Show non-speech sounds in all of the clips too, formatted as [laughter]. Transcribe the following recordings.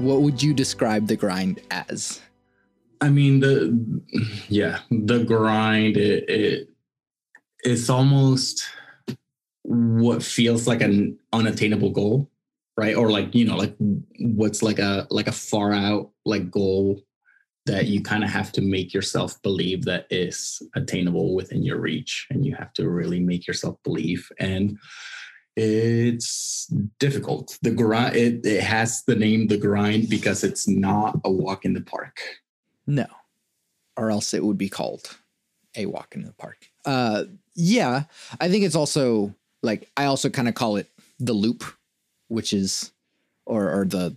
what would you describe the grind as? I mean the yeah, the grind it, it it's almost what feels like an unattainable goal, right? Or like, you know, like what's like a like a far out like goal that you kind of have to make yourself believe that is attainable within your reach and you have to really make yourself believe and it's difficult. The grind it, it has the name the grind because it's not a walk in the park. No. Or else it would be called a walk in the park. Uh yeah i think it's also like i also kind of call it the loop which is or or the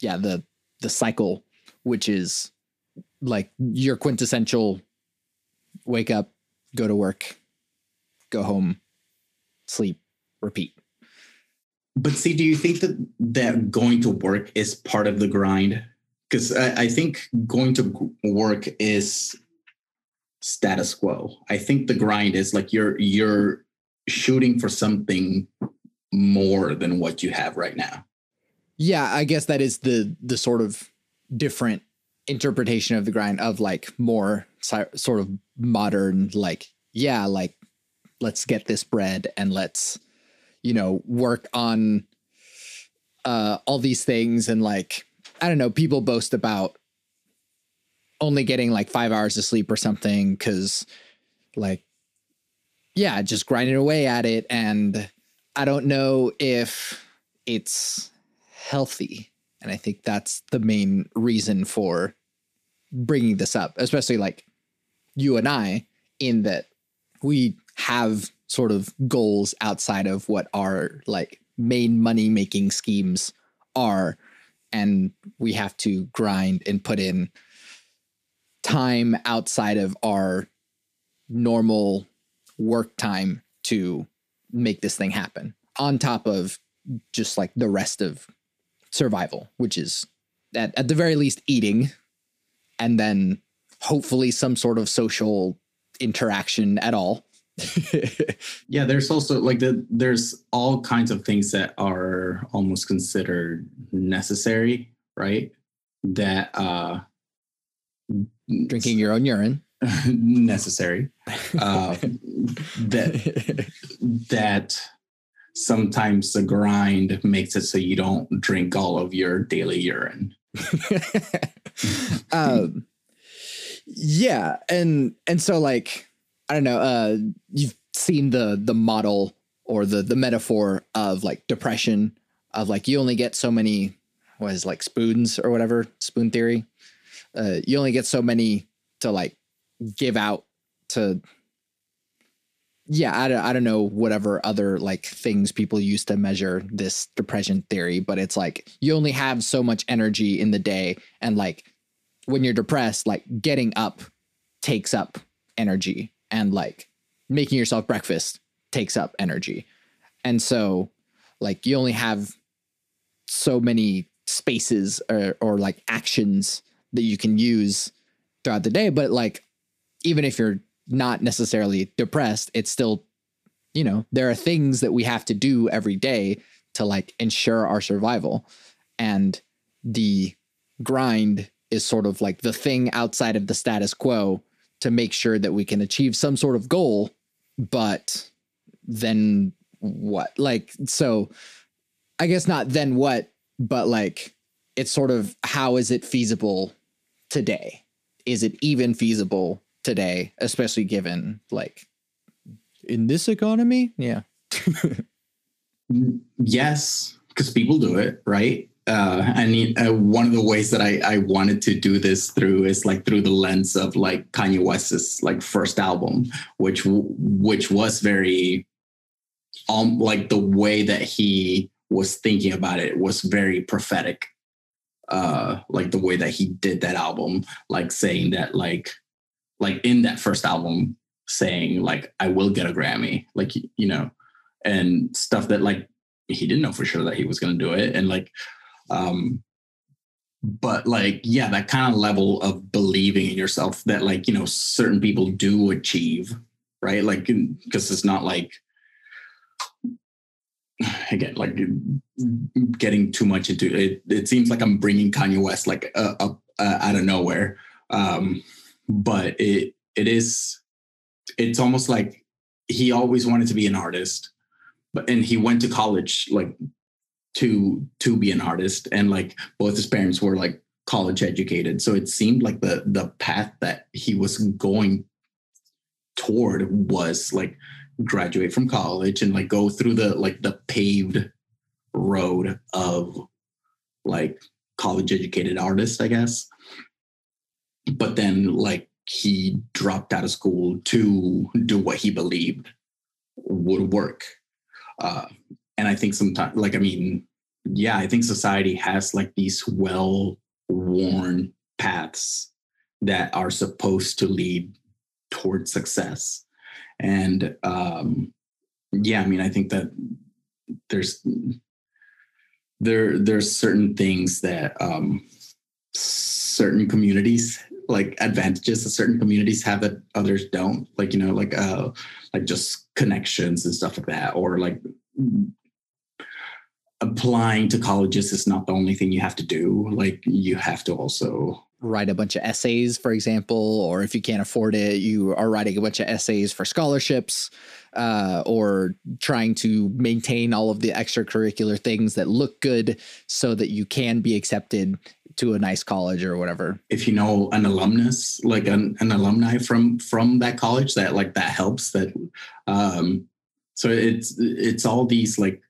yeah the the cycle which is like your quintessential wake up go to work go home sleep repeat. But see do you think that that going to work is part of the grind? Because I, I think going to work is status quo. I think the grind is like you're you're shooting for something more than what you have right now. Yeah i guess that is the the sort of different interpretation of the grind of like more si- sort of modern like yeah like let's get this bread and let's you know work on uh all these things and like i don't know people boast about only getting like 5 hours of sleep or something cuz like yeah just grinding away at it. And i don't know if it's healthy. And I think that's the main reason for bringing this up, especially like you and I, in that we have sort of goals outside of what our like main money making schemes are. And we have to grind and put in time outside of our normal work time to make this thing happen on top of just like the rest of survival, which is at, at the very least eating and then hopefully some sort of social interaction at all. [laughs] yeah, there's also like the there's all kinds of things that are almost considered necessary, right? That uh drinking your own urine [laughs] necessary. Uh [laughs] that that sometimes the grind makes it so you don't drink all of your daily urine. um, yeah, and and so like I don't know, uh, you've seen the the model or the the metaphor of like depression of like you only get so many what is like spoons or whatever spoon theory. Uh, you only get so many to like give out to yeah, I don't, I don't know whatever other like things people use to measure this depression theory, but it's like you only have so much energy in the day. And like when you're depressed, like getting up takes up energy and like making yourself breakfast takes up energy. And so like you only have so many spaces or, or like actions that you can use throughout the day. But like, even if you're not necessarily depressed, it's still, you know, there are things that we have to do every day to like ensure our survival. And the grind is sort of like the thing outside of the status quo to make sure that we can achieve some sort of goal. But then what? Like, so I guess not then what, but like, it's sort of how is it feasible today? Is it even feasible today, especially given like in this economy. Yeah. [laughs] yes, because people do it, right? Uh, uh, one of the ways that I, I wanted to do this through is like through the lens of like Kanye West's like first album, which which was very, um, like the way that he was thinking about it was very prophetic. Uh, like the way that he did that album, like saying that like like in that first album saying like I will get a Grammy, like you know, and stuff that like he didn't know for sure that he was going to do it, and like, um, but like yeah, that kind of level of believing in yourself that like you know certain people do achieve, right? Like because it's not like [sighs] again like getting too much into it it seems like i'm bringing kanye west like uh, up uh, out of nowhere um but it it is it's almost like he always wanted to be an artist but and he went to college like to to be an artist. And like both his parents were like college educated. So it seemed like the the path that he was going toward was like graduate from college and like go through the like the paved road of like college educated artist i guess. But then like he dropped out of school to do what he believed would work. Uh, and i think sometimes like i mean yeah i think society has like these well worn paths that are supposed to lead towards success. And um yeah i mean i think that there's there there's certain things that um certain communities like advantages that certain communities have that others don't. Like you know like uh like just connections and stuff like that or like applying to colleges is not the only thing you have to do. Like you have to also write a bunch of essays for example or if you can't afford it you are writing a bunch of essays for scholarships uh, or trying to maintain all of the extracurricular things that look good so that you can be accepted to a nice college or whatever. If you know an alumnus like an, an alumni from from that college that like that helps that um so it's it's all these like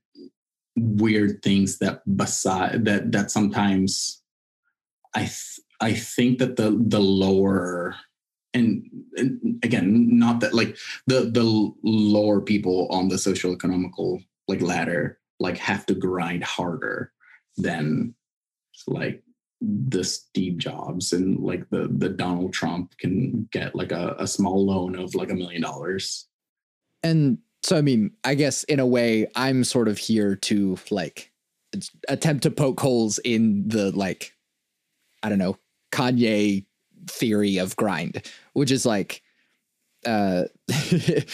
weird things that beside that that sometimes i th- i think that the the lower and, and again not that like the the lower people on the social economical like ladder like have to grind harder than like the Steve Jobs and like the the Donald Trump can get like a, a small loan of like a million dollars. And so I mean, I guess in a way I'm sort of here to like attempt to poke holes in the like I don't know, Kanye theory of grind, which is like uh [laughs] the,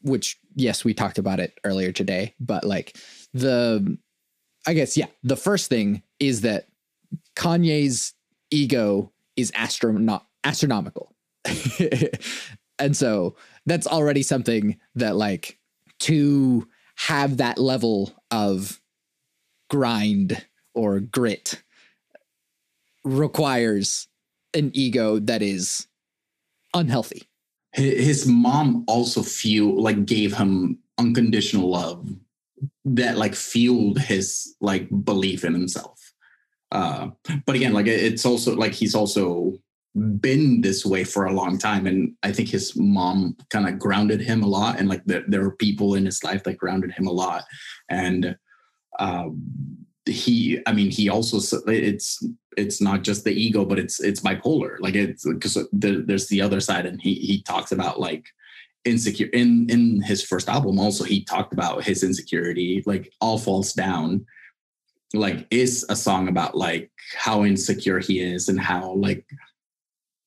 which yes, we talked about it earlier today, but like the I guess yeah, the first thing is that Kanye's ego is astrono- astronomical. [laughs] and so that's already something that like to have that level of grind or grit requires an ego that is unhealthy. His mom also feel like gave him unconditional love that like fueled his like belief in himself. Uh, but again, like it's also like he's also been this way for a long time, and I think his mom kind of grounded him a lot, and like there there were people in his life that grounded him a lot, and um, he, I mean, he also it's it's not just the ego, but it's it's bipolar. Like it's because the, there's the other side, and he he talks about like insecure in in his first album also he talked about his insecurity like all falls down. Like is a song about like how insecure he is and how like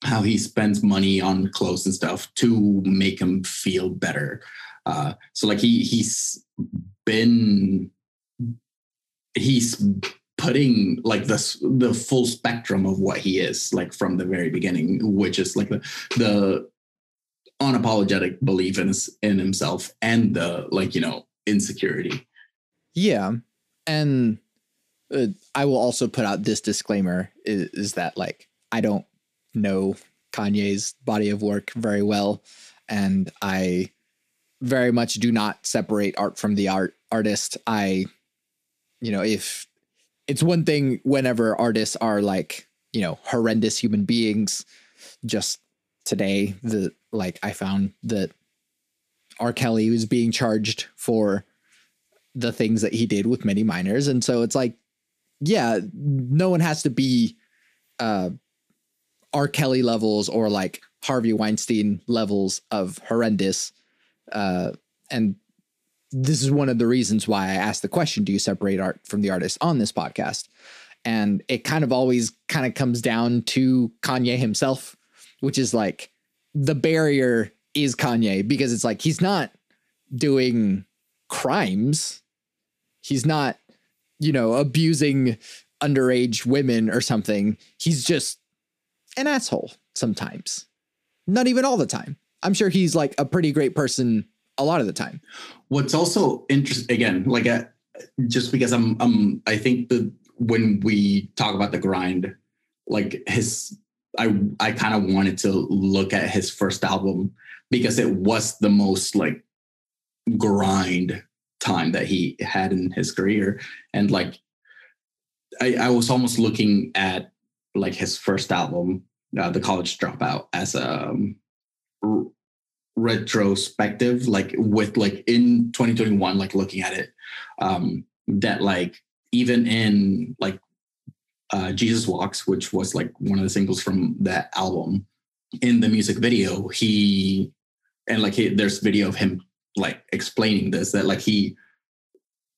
how he spends money on clothes and stuff to make him feel better. Uh, so like he he's been he's putting like the the full spectrum of what he is like from the very beginning, which is like the the unapologetic belief in in himself and the like you know insecurity. Yeah, and uh, I will also put out this disclaimer is, is that like I don't know Kanye's body of work very well, and I very much do not separate art from the art artist. I, you know, if it's one thing whenever artists are like you know horrendous human beings, just today the like I found that R. Kelly was being charged for the things that he did with many minors, and so it's like yeah, no one has to be uh, R. Kelly levels or like Harvey Weinstein levels of horrendous. Uh, and this is one of the reasons why I asked the question Do you separate art from the artist on this podcast? And it kind of always kind of comes down to Kanye himself, which is like the barrier is Kanye because it's like he's not doing crimes He's not, you know, abusing underage women or something. He's just an asshole sometimes. Not even all the time. I'm sure he's like a pretty great person a lot of the time. What's also interesting, again, like uh, just because I'm, I'm, I think that when we talk about the grind, like his, I, I kind of wanted to look at his first album because it was the most like grind time that he had in his career, and like, I, I was almost looking at like his first album, uh, the College Dropout, as a um, retrospective like with like in 2021 like looking at it um that like even in like uh jesus walks which was like one of the singles from that album in the music video he and like he, there's video of him like explaining this that like he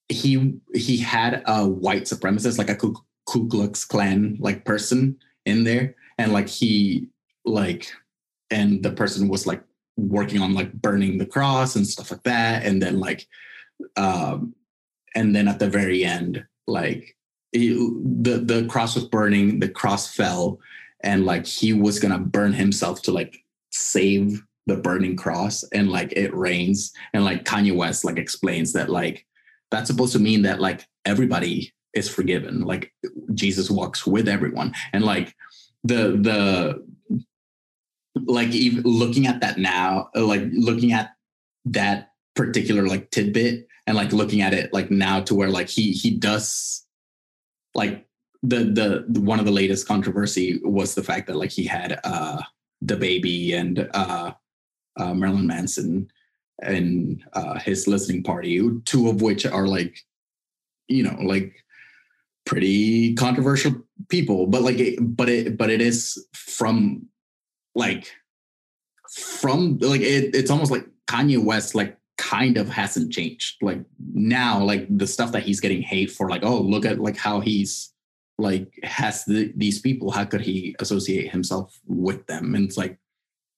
he he had a white supremacist like a ku, ku klux klan like person in there. And like he like and the person was like working on like burning the cross and stuff like that. And then like um and then at the very end like he, the the cross was burning the cross fell and like he was gonna burn himself to like save the burning cross. And like it rains. And like kanye west like explains that like that's supposed to mean that like everybody is forgiven. Like jesus walks with everyone. And like the the like even looking at that now, like looking at that particular like tidbit and like looking at it like now to where like he he does like the the, one of the latest controversy was the fact that like he had uh DaBaby and uh, uh Marilyn Manson and uh his listening party, two of which are like you know like pretty controversial people but like but it but it is from like from like it, it's almost like Kanye West like kind of hasn't changed. Like now, like the stuff that he's getting hate for, like oh look at like how he's like has the, these people. How could he associate himself with them? And it's like,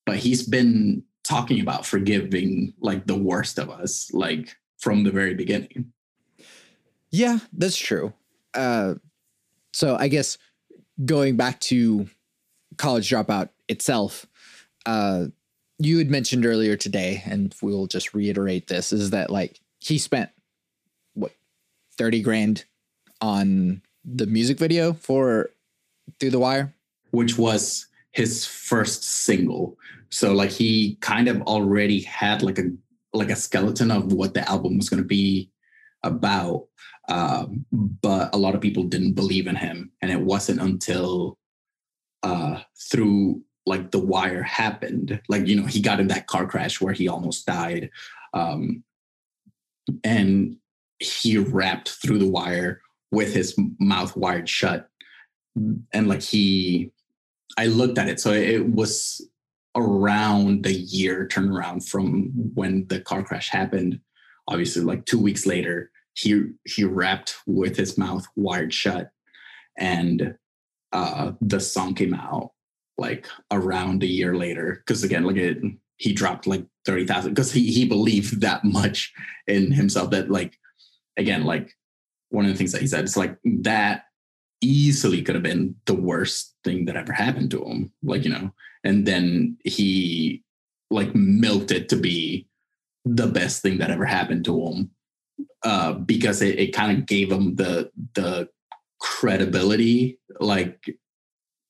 but he's been talking about forgiving like the worst of us, like from the very beginning. Yeah, that's true. Uh, so I guess going back to college dropout itself, uh, you had mentioned earlier today, and we'll just reiterate this: is that like he spent what thirty grand on the music video for Through the Wire, which was his first single. So like he kind of already had like a like a skeleton of what the album was going to be about. Um, but a lot of people didn't believe in him, and it wasn't until uh, through like the wire happened like you know he got in that car crash where he almost died. Um and he rapped through the wire with his mouth wired shut. And like he i looked at it. So it was around a year turnaround from when the car crash happened. Obviously like two weeks later he he rapped with his mouth wired shut and uh the song came out like around a year later. Because again like it he dropped like 30,000 because he he believed that much in himself that like again like one of the things that he said is like that easily could have been the worst thing that ever happened to him like you know? And then he like milked it to be the best thing that ever happened to him uh because it, it kind of gave him the the credibility like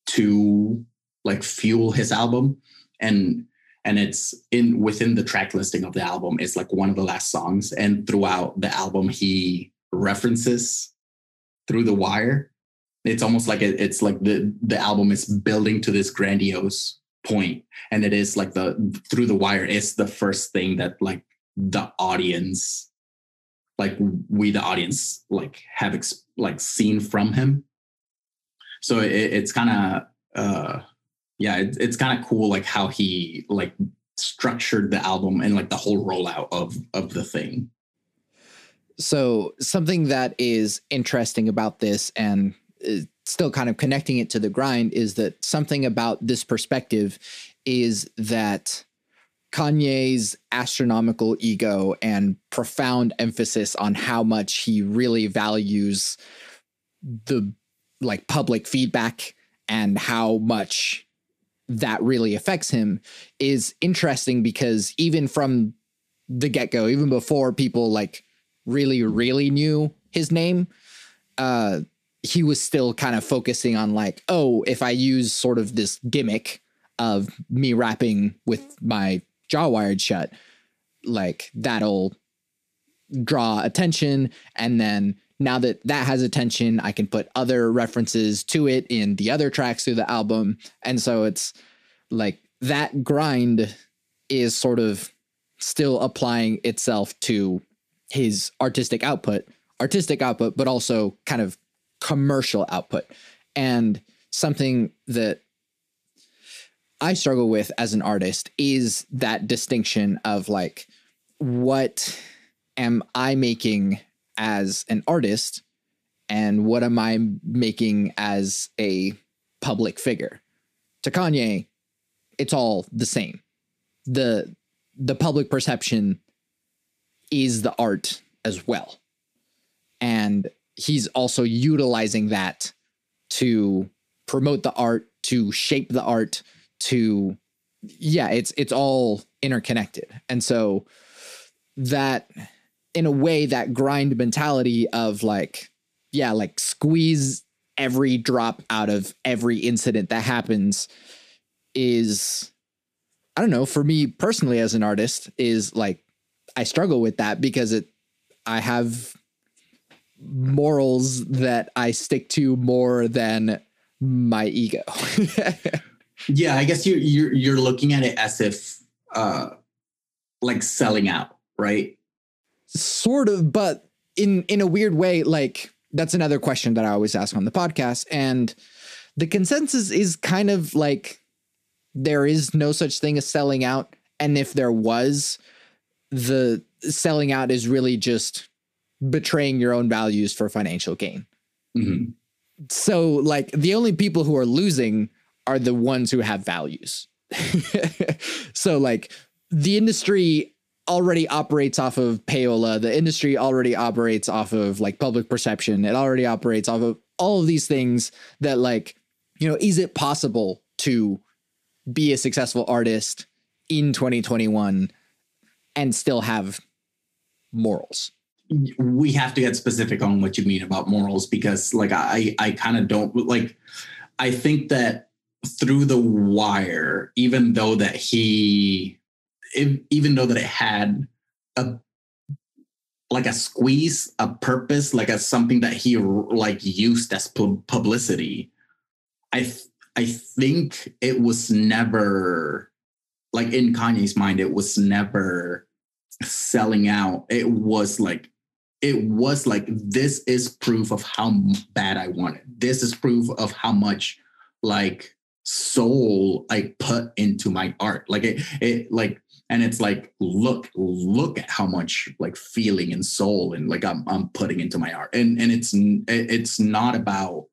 to like fuel his album. And and it's in within the track listing of the album it's like one of the last songs. And throughout the album he references through the wire. It's almost like it, it's like the the album is building to this grandiose point. And it is like the through the wire is the first thing that like the audience like we the audience like have ex- like seen from him so it, it's kind of uh yeah, it, it's kind of cool like how he like structured the album and like the whole rollout of of the thing. So something that is interesting about this and still kind of connecting it to the grind is that something about this perspective is that Kanye's astronomical ego and profound emphasis on how much he really values the like public feedback and how much that really affects him is interesting because even from the get-go even before people like really really knew his name uh he was still kind of focusing on like oh if i use sort of this gimmick of me rapping with my jaw wired shut like that'll draw attention. And then now that that has attention i can put other references to it in the other tracks through the album. And so it's like that grind is sort of still applying itself to his artistic output artistic output but also kind of commercial output. And something that I struggle with as an artist is that distinction of like, what am I making as an artist and what am I making as a public figure? To Kanye, it's all the same. The the public perception is the art as well. And he's also utilizing that to promote the art, to shape the art, to yeah it's it's all interconnected. And so that in a way that grind mentality of like yeah like squeeze every drop out of every incident that happens is i don't know for me personally as an artist is like i struggle with that because it i have morals that i stick to more than my ego [laughs] Yeah, I guess you're you're you're looking at it as if uh like selling out, right? Sort of, but in in a weird way, like that's another question that I always ask on the podcast. And the consensus is kind of like there is no such thing as selling out. And if there was, the selling out is really just betraying your own values for financial gain. Mm-hmm. So, like, the only people who are losing are the ones who have values. [laughs] so like the industry already operates off of payola. The industry already operates off of like public perception. It already operates off of all of these things that like, you know, is it possible to be a successful artist in 2021 and still have morals? We have to get specific on what you mean about morals because like I I kind of don't like I think that through the wire, even though that he, even though that it had a like a squeeze, a purpose, like a something that he like used as publicity. I th- I think it was never like in Kanye's mind, it was never selling out. It was like it was like this is proof of how bad I want it. This is proof of how much like soul I put into my art. Like it, it like, and it's like, look, look at how much like feeling and soul and like I'm, I'm putting into my art. And, and it's, it's not about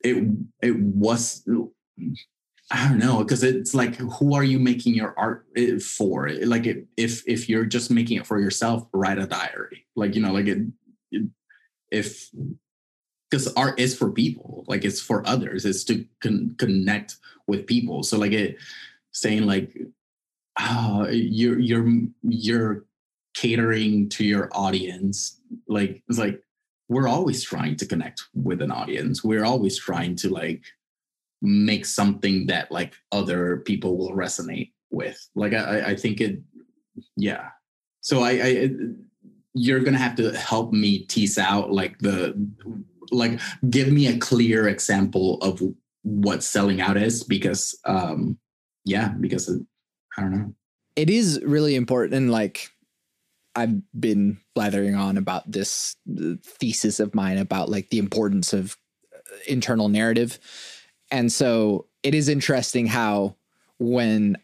it. It was, I don't know, because it's like, who are you making your art eh, for? Like, if if you're just making it for yourself, write a diary. Like, you know, like it, it if because art is for people like it's for others it's to con- connect with people. So like it saying like oh, you're you're you're catering to your audience like it's like we're always trying to connect with an audience. We're always trying to like make something that like other people will resonate with. Like i i think it yeah. So i i you're gonna have to help me tease out like the like give me a clear example of what selling out is because um yeah because it, i don't know. It is really important and like i've been blathering on about this thesis of mine about like the importance of uh, internal narrative. And so it is interesting how when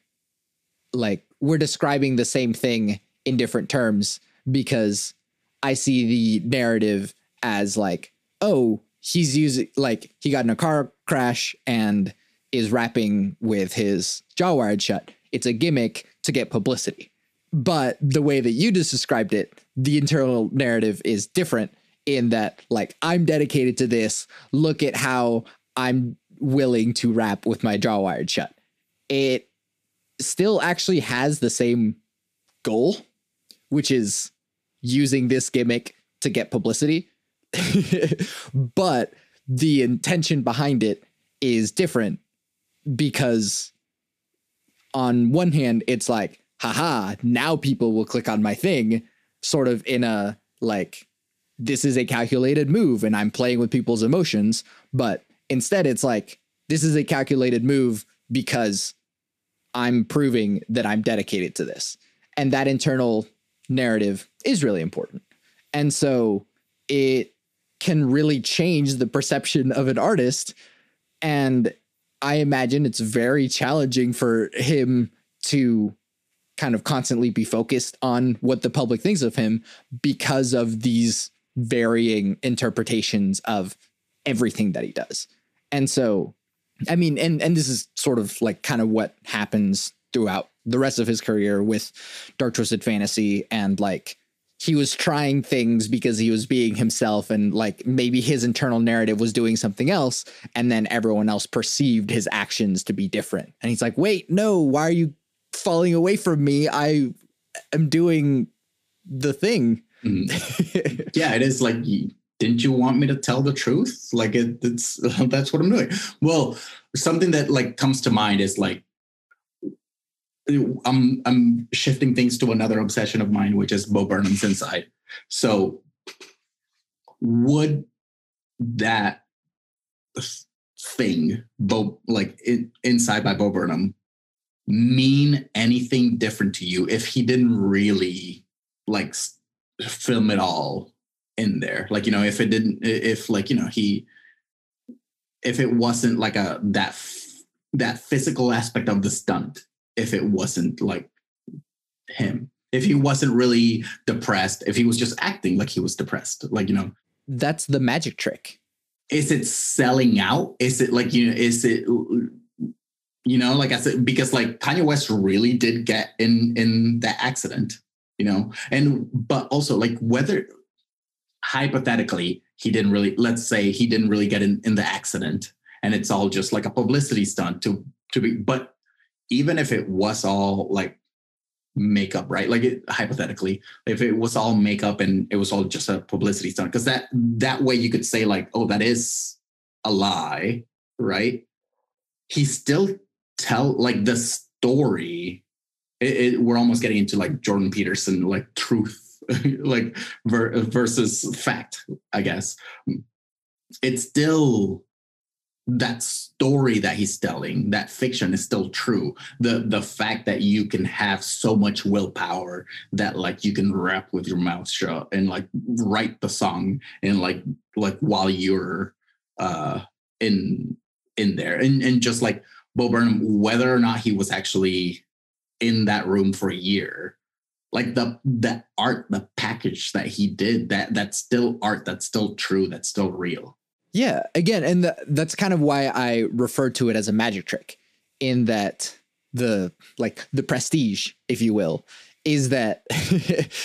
like we're describing the same thing in different terms because i see the narrative as like oh, he's using like he got in a car crash and is rapping with his jaw wired shut. It's a gimmick to get publicity. But the way that you just described it, the internal narrative is different in that, like, I'm dedicated to this. Look at how I'm willing to rap with my jaw wired shut. It still actually has the same goal, which is using this gimmick to get publicity. [laughs] but the intention behind it is different because on one hand, it's like, haha, now people will click on my thing, sort of in a like, this is a calculated move and I'm playing with people's emotions. But instead, it's like, this is a calculated move because I'm proving that I'm dedicated to this. And that internal narrative is really important. And so it can really change the perception of an artist. And I imagine it's very challenging for him to kind of constantly be focused on what the public thinks of him because of these varying interpretations of everything that he does. And so I mean, and and this is sort of like kind of what happens throughout the rest of his career with Dark Twisted Fantasy and like he was trying things because he was being himself and like maybe his internal narrative was doing something else and then everyone else perceived his actions to be different. And he's like, "Wait, no, why are you falling away from me? I am doing the thing." Mm. [laughs] yeah, it is like didn't you want me to tell the truth? Like it, it's [laughs] that's what I'm doing. Well, something that like comes to mind is like I'm I'm shifting things to another obsession of mine, which is Bo Burnham's inside. So would that thing, Bo like inside by Bo Burnham, mean anything different to you if he didn't really like film it all in there like you know if it didn't if like you know he if it wasn't like a that that physical aspect of the stunt if it wasn't like him. If he wasn't really depressed if he was just acting like he was depressed like you know? That's the magic trick. Is it selling out? Is it like you know is it you know like i said because like kanye west really did get in in that accident you know? And but also like whether hypothetically he didn't really let's say he didn't really get in, in the accident and it's all just like a publicity stunt to to be but even if it was all like makeup right like it, hypothetically if it was all makeup and it was all just a publicity stunt because that that way you could say like oh that is a lie right he still tell like the story it, it, we're almost getting into like jordan peterson like truth [laughs] like ver- versus fact, I guess. It's still that story that he's telling, that fiction is still true. The the fact that you can have so much willpower that like you can rap with your mouth shut and like write the song and like like while you're uh in in there and and just like Bo Burnham, whether or not he was actually in that room for a year, like the the art the package that he did that that's still art that's still true that's still real yeah again and the, that's kind of why i refer to it as a magic trick in that the like the prestige if you will is that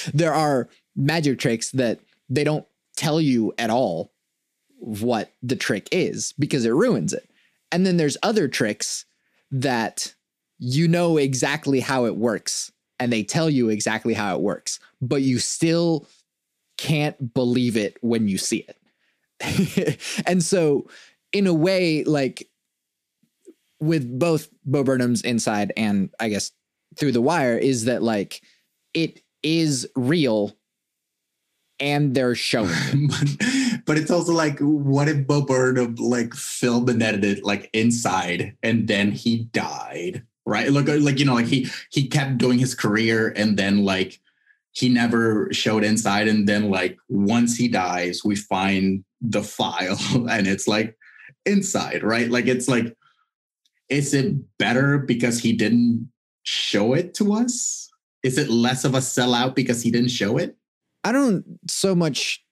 [laughs] there are magic tricks that they don't tell you at all what the trick is because it ruins it and then there's other tricks that you know exactly how it works and they tell you exactly how it works, but you still can't believe it when you see it. [laughs] and so, in a way, like with both Bo Burnham's Inside and I guess Through the Wire, is that like it is real and they're showing [laughs] it. but it's also like, what if Bo Burnham like filmed and edited like inside and then he died? right? Look, like you know, like he he kept doing his career, and then like he never showed inside, and then like once he dies, we find the file, [laughs] and it's like inside, right? Like it's like, is it better because he didn't show it to us? Is it less of a sellout because he didn't show it? I don't so much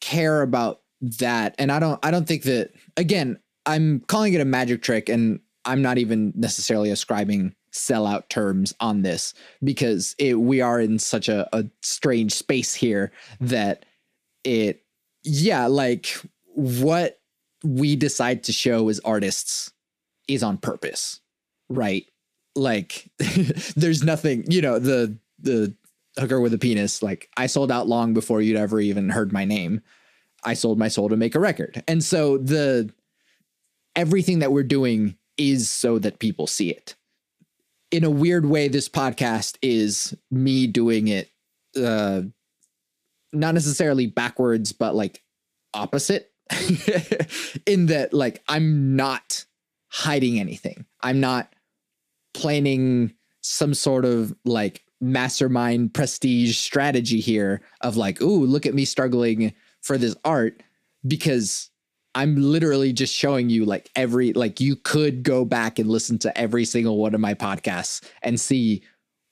care about that, and I don't. I don't think that. Again, I'm calling it a magic trick, and I'm not even necessarily ascribing sellout terms on this because it we are in such a, a strange space here that it yeah like what we decide to show as artists is on purpose right? Like [laughs] there's nothing you know the the hooker with a penis like i sold out long before you'd ever even heard my name. I sold my soul to make a record. And so the everything that we're doing is so that people see it in a weird way this podcast is me doing it uh not necessarily backwards but like opposite. [laughs] In that like i'm not hiding anything. I'm not planning some sort of like mastermind prestige strategy here of like ooh look at me struggling for this art because I'm literally just showing you like every like you could go back and listen to every single one of my podcasts and see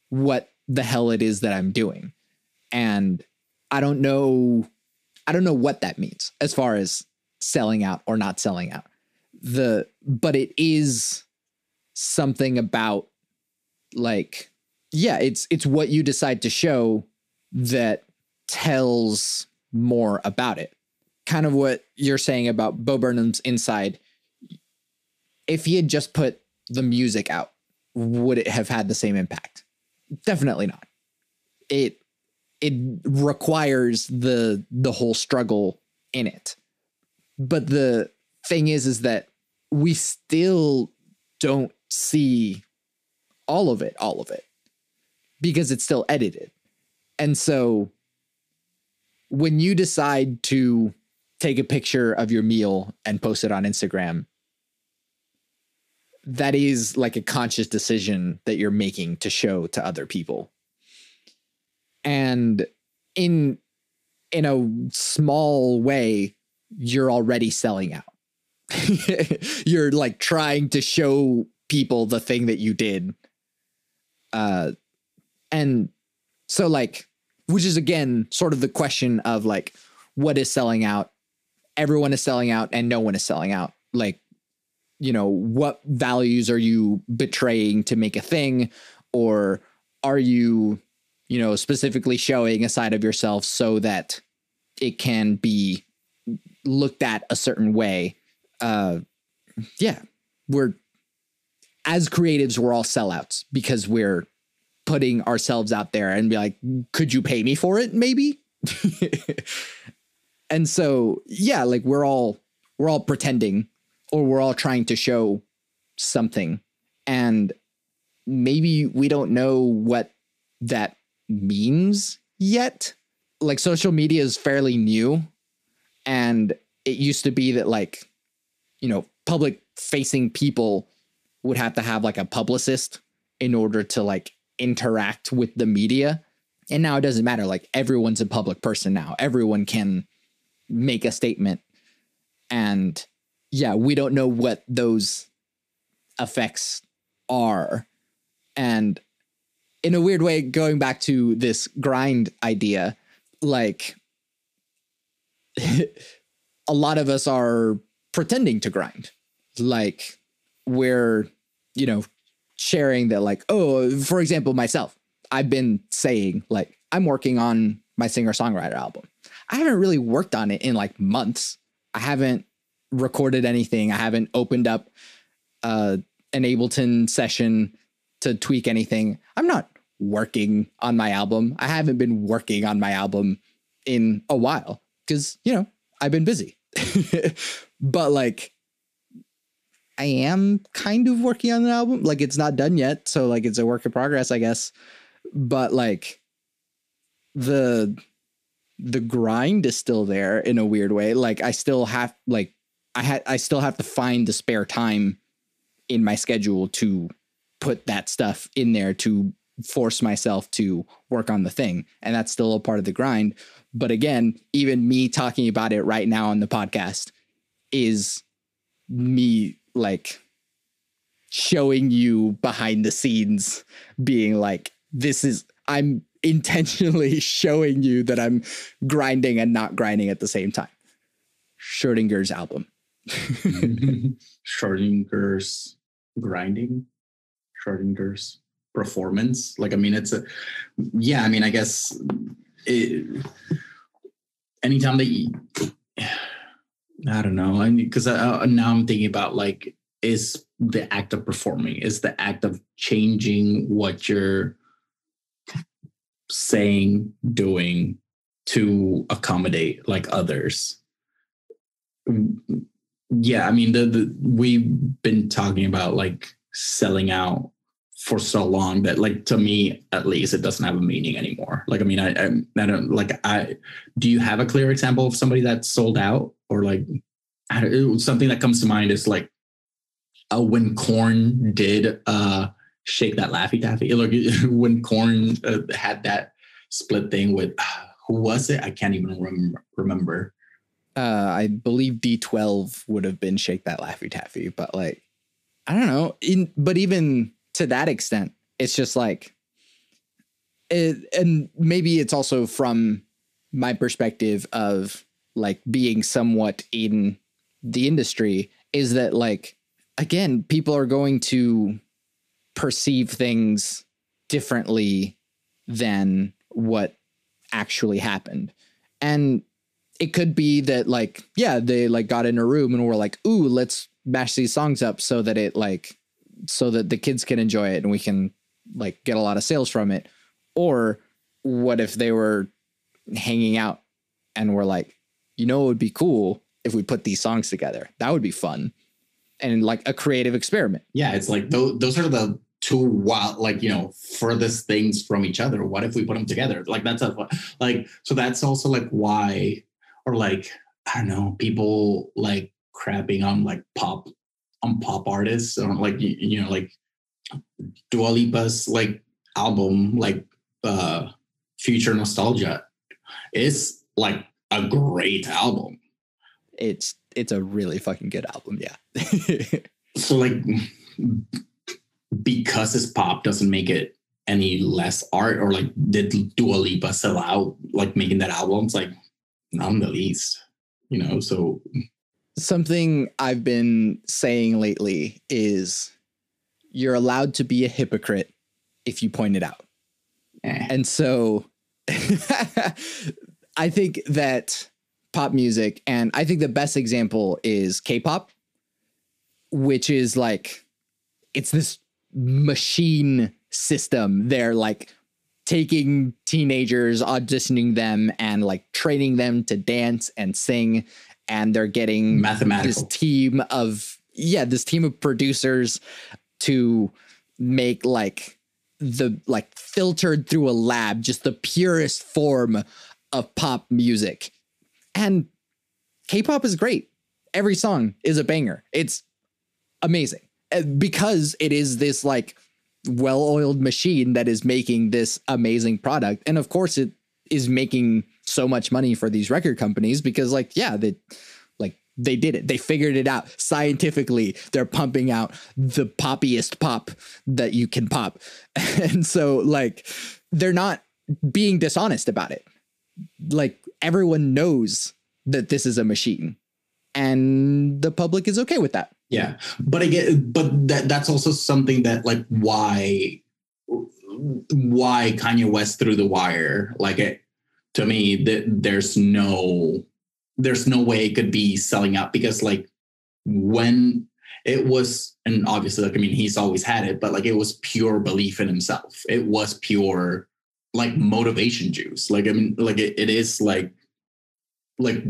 what the hell it is that I'm doing. And I don't know I don't know what that means as far as selling out or not selling out. The but it is something about like yeah, it's it's what you decide to show that tells more about it kind of what you're saying about Bo Burnham's Inside. If he had just put the music out, would it have had the same impact? Definitely not. It it requires the the whole struggle in it. But the thing is is that we still don't see all of it, all of it. Because it's still edited. And so when you decide to take a picture of your meal and post it on Instagram, that is like a conscious decision that you're making to show to other people. And in in a small way, you're already selling out. [laughs] you're like trying to show people the thing that you did. Uh and so like which is again sort of the question of like what is selling out everyone is selling out and no one is selling out. Like, you know, what values are you betraying to make a thing? Or are you, you know, specifically showing a side of yourself so that it can be looked at a certain way? Uh, yeah, we're as creatives, we're all sellouts because we're putting ourselves out there and be like, could you pay me for it? Maybe. [laughs] and so yeah like we're all we're all pretending or we're all trying to show something. And maybe we don't know what that means yet. Like social media is fairly new. And it used to be that like you know public facing people would have to have like a publicist in order to like interact with the media. And now it doesn't matter. Like everyone's a public person now. Everyone can make a statement. And yeah we don't know what those effects are. And in a weird way going back to this grind idea like [laughs] a lot of us are pretending to grind. Like we're you know sharing that like oh for example myself. I've been saying like i'm working on my singer songwriter album I haven't really worked on it in like months. I haven't recorded anything. I haven't opened up uh, an Ableton session to tweak anything. I'm not working on my album. I haven't been working on my album in a while because, you know, I've been busy. [laughs] but like, I am kind of working on an album. Like, it's not done yet. So, like, it's a work in progress, I guess. But like, the the grind is still there in a weird way. Like I still have like I had I still have to find the spare time in my schedule to put that stuff in there to force myself to work on the thing. And that's still a part of the grind. But again, even me talking about it right now on the podcast is me like showing you behind the scenes being like this is I'm intentionally [laughs] showing you that I'm grinding and not grinding at the same time. Schrodinger's album. [laughs] Schrodinger's grinding. Schrodinger's performance. Like, I mean, it's a, yeah, I mean, I guess it, anytime that you, [sighs] I don't know, I mean, because now I'm thinking about like, is the act of performing, is the act of changing what you're saying, doing to accommodate like others. Yeah, I mean, the, the we've been talking about like selling out for so long that like to me at least it doesn't have a meaning anymore like i mean i i, I don't like i do you have a clear example of somebody that sold out or like something that comes to mind is like uh, when Korn did uh shake that laffy taffy like [laughs] when Korn uh, had that split thing with uh, who was it? I can't even rem- remember. Uh i believe d12 would have been shake that laffy taffy but like i don't know. In but even to that extent, it's just like, it, and maybe it's also from my perspective of like being somewhat in the industry is that like again people are going to perceive things differently than what actually happened. And it could be that like yeah they like got in a room and were like ooh let's mash these songs up so that it like so that the kids can enjoy it and we can like get a lot of sales from it. Or what if they were hanging out and we're like you know it would be cool if we put these songs together. That would be fun. And like a creative experiment. Yeah it's like those, those are the two wild like you know furthest things from each other what if we put them together like that's a like so that's also like why or like i don't know people like crapping on like pop on pop artists or like you, you know like Dua Lipa's like album like uh Future Nostalgia is like a great album. It's it's a really fucking good album, yeah. [laughs] so like because it's pop doesn't make it any less art or like did Dua Lipa sell out like making that album? It's like not in the least, you know. So Something I've been saying lately is you're allowed to be a hypocrite if you point it out. Eh. And so [laughs] I think that pop music, and I think the best example is K pop, which is like, it's this machine system. They're like taking teenagers, auditioning them, and like training them to dance and sing and they're getting mathematical. this team of yeah this team of producers to make like the like filtered through a lab just the purest form of pop music. And k-pop is great. Every song is a banger. It's amazing Uh, because it is this like well-oiled machine that is making this amazing product. And of course it is making so much money for these record companies because like yeah they like they did it. They figured it out scientifically. They're pumping out the poppiest pop that you can pop. [laughs] And so like they're not being dishonest about it. Like everyone knows that this is a machine and the public is okay with that yeah. But again but that that's also something that like why why Kanye West through the wire? Like it to me that there's no there's no way it could be selling out because like when it was and obviously like i mean he's always had it but like it was pure belief in himself. It was pure like motivation juice. Like i mean like it, it is like like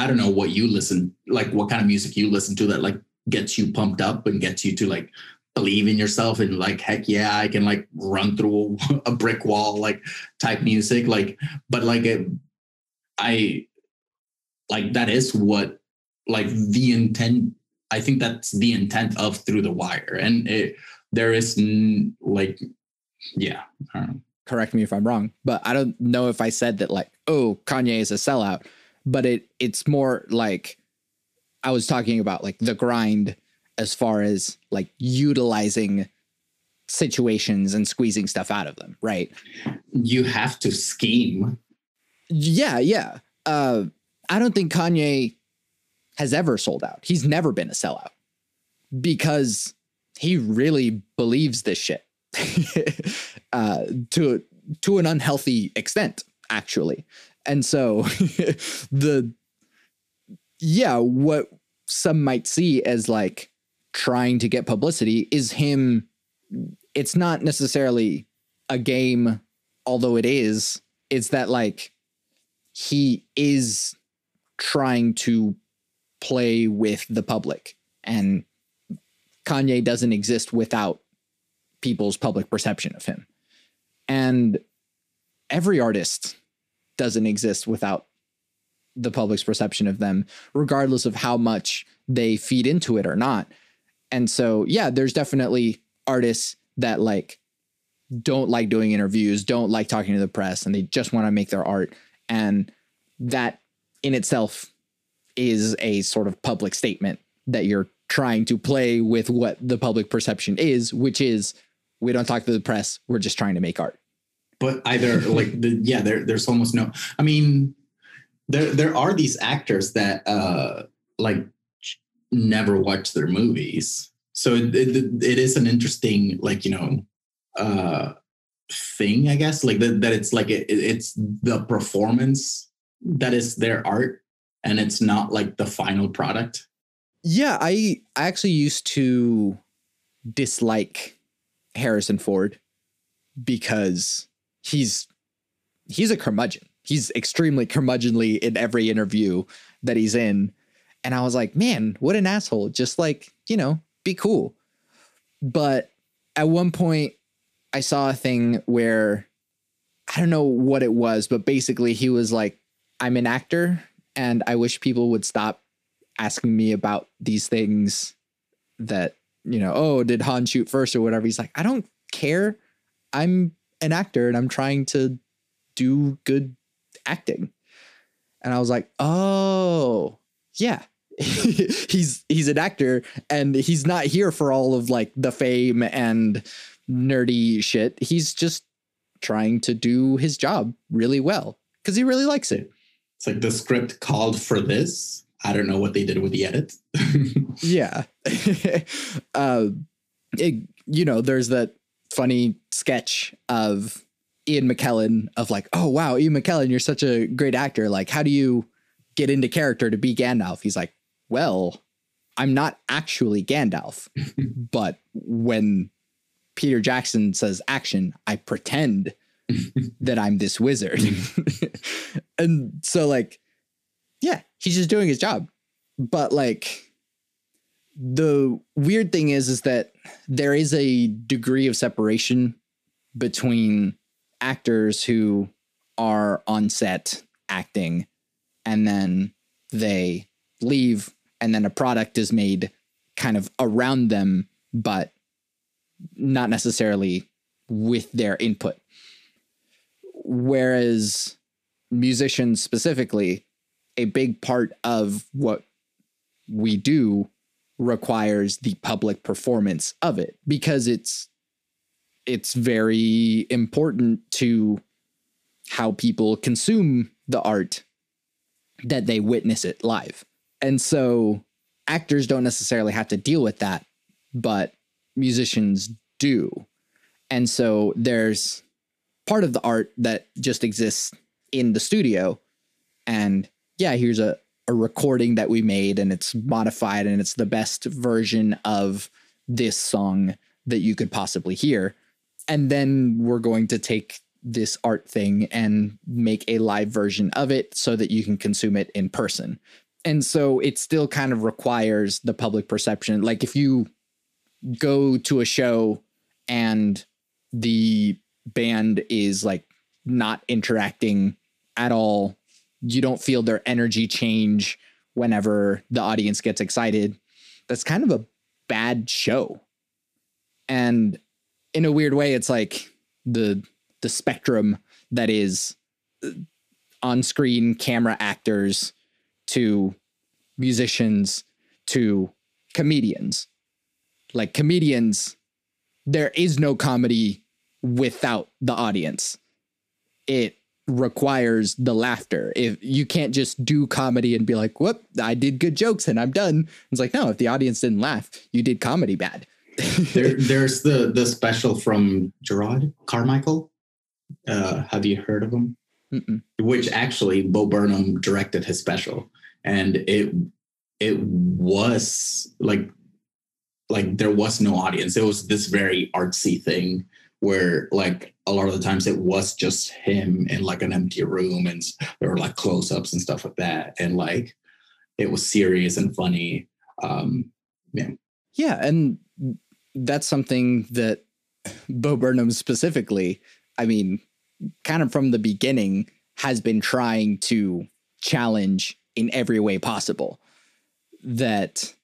i don't know what you listen like what kind of music you listen to that like gets you pumped up and gets you to like believe in yourself and like heck yeah i can like run through a [laughs] brick wall like type music like but like it, i like that is what like the intent i think that's the intent of through the wire and it there is n- like yeah correct me if i'm wrong but i don't know if i said that like oh kanye is a sellout but it it's more like i was talking about like the grind as far as like utilizing situations and squeezing stuff out of them, right? You have to scheme. Yeah, yeah. Uh, I don't think Kanye has ever sold out. He's never been a sellout because he really believes this shit [laughs] uh, to to an unhealthy extent, actually. And so [laughs] the yeah, what some might see as like trying to get publicity is him. It's not necessarily a game, although it is. It's that like he is trying to play with the public and Kanye doesn't exist without people's public perception of him. And every artist doesn't exist without the public's perception of them, regardless of how much they feed into it or not. And so, yeah, there's definitely artists that like don't like doing interviews, don't like talking to the press, and they just want to make their art. And that in itself is a sort of public statement that you're trying to play with what the public perception is, which is we don't talk to the press, we're just trying to make art. But either like the yeah, there there's almost no I mean there there are these actors that uh like never watch their movies. So it, it, it is an interesting like, you know, uh thing, I guess, like that, that it's like it, it's the performance that is their art and it's not like the final product. Yeah, I I actually used to dislike Harrison Ford because he's he's a curmudgeon. He's extremely curmudgeonly in every interview that he's in. And I was like, man, what an asshole. Just like, you know, be cool. But at one point I saw a thing where I don't know what it was, but basically he was like, I'm an actor and I wish people would stop asking me about these things that, you know, oh, did Han shoot first or whatever. He's like, I don't care. I'm an actor and I'm trying to do good acting. And I was like, oh, yeah. [laughs] he's he's an actor and he's not here for all of like the fame and nerdy shit. He's just trying to do his job really well because he really likes it. It's like the script called for this. I don't know what they did with the edit. [laughs] yeah. [laughs] uh, it, you know, there's that funny sketch of Ian McKellen of like, oh, wow, Ian McKellen, you're such a great actor. Like, how do you get into character to be Gandalf? He's like, well, I'm not actually Gandalf, [laughs] but when Peter Jackson says action, I pretend [laughs] that I'm this wizard. [laughs] and so like yeah, he's just doing his job. But like the weird thing is is that there is a degree of separation between actors who are on set acting and then they leave and then a product is made kind of around them but not necessarily with their input. Whereas musicians specifically, a big part of what we do requires the public performance of it because it's it's very important to how people consume the art that they witness it live. And so actors don't necessarily have to deal with that, but musicians do. And so there's part of the art that just exists in the studio. And yeah, here's a, a recording that we made and it's modified and it's the best version of this song that you could possibly hear. And then we're going to take this art thing and make a live version of it so that you can consume it in person. And so it still kind of requires the public perception. Like if you go to a show and the band is like not interacting at all. You don't feel their energy change whenever the audience gets excited. That's kind of a bad show. And in a weird way, it's like the the spectrum that is uh, on-screen camera actors to musicians to comedians. Like comedians, there is no comedy without the audience. It requires the laughter. If you can't just do comedy and be like, whoop, I did good jokes and I'm done. It's like, no, if the audience didn't laugh, you did comedy bad. [laughs] there, there's the the special from Jerrod Carmichael. Uh, have you heard of him? Mm-mm. Which actually Bo Burnham directed his special, and it it was like like there was no audience. It was this very artsy thing where like a lot of the times it was just him in like an empty room and there were like close-ups and stuff like that and like it was serious and funny um yeah Yeah, and that's something that Bo Burnham specifically, I mean, kind of from the beginning, has been trying to challenge in every way possible. That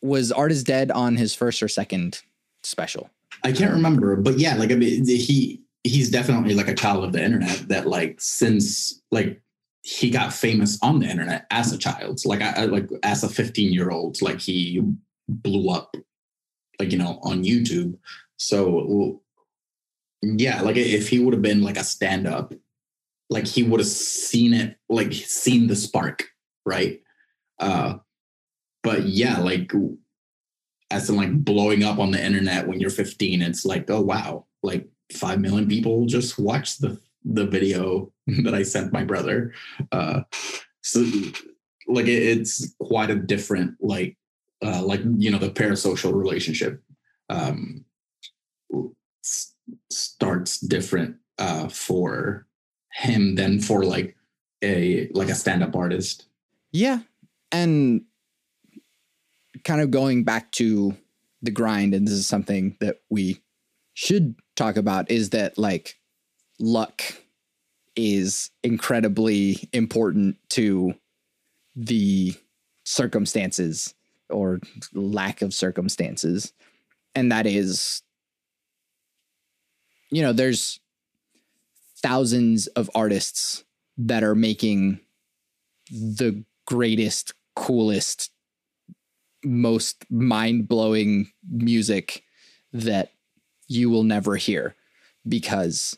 was Art is Dead on his first or second special. I can't remember, but yeah, like I mean, he he's definitely like a child of the internet. That like since like he got famous on the internet as a child, like I, I like as a fifteen year old, like he blew up, like you know, on YouTube. So yeah, like if he would have been like a stand up, like he would have seen it, like seen the spark, right? Uh, but yeah, like as in like blowing up on the internet when you're 15 it's like oh wow like 5 million people just watched the the video that i sent my brother uh so like it, it's quite a different like uh like you know the parasocial relationship um s- starts different uh for him than for like a like a stand-up artist Yeah. And kind of going back to the grind, and this is something that we should talk about, is that like luck is incredibly important to the circumstances or lack of circumstances. And that is, you know, there's thousands of artists that are making the greatest, coolest, most mind blowing music that you will never hear because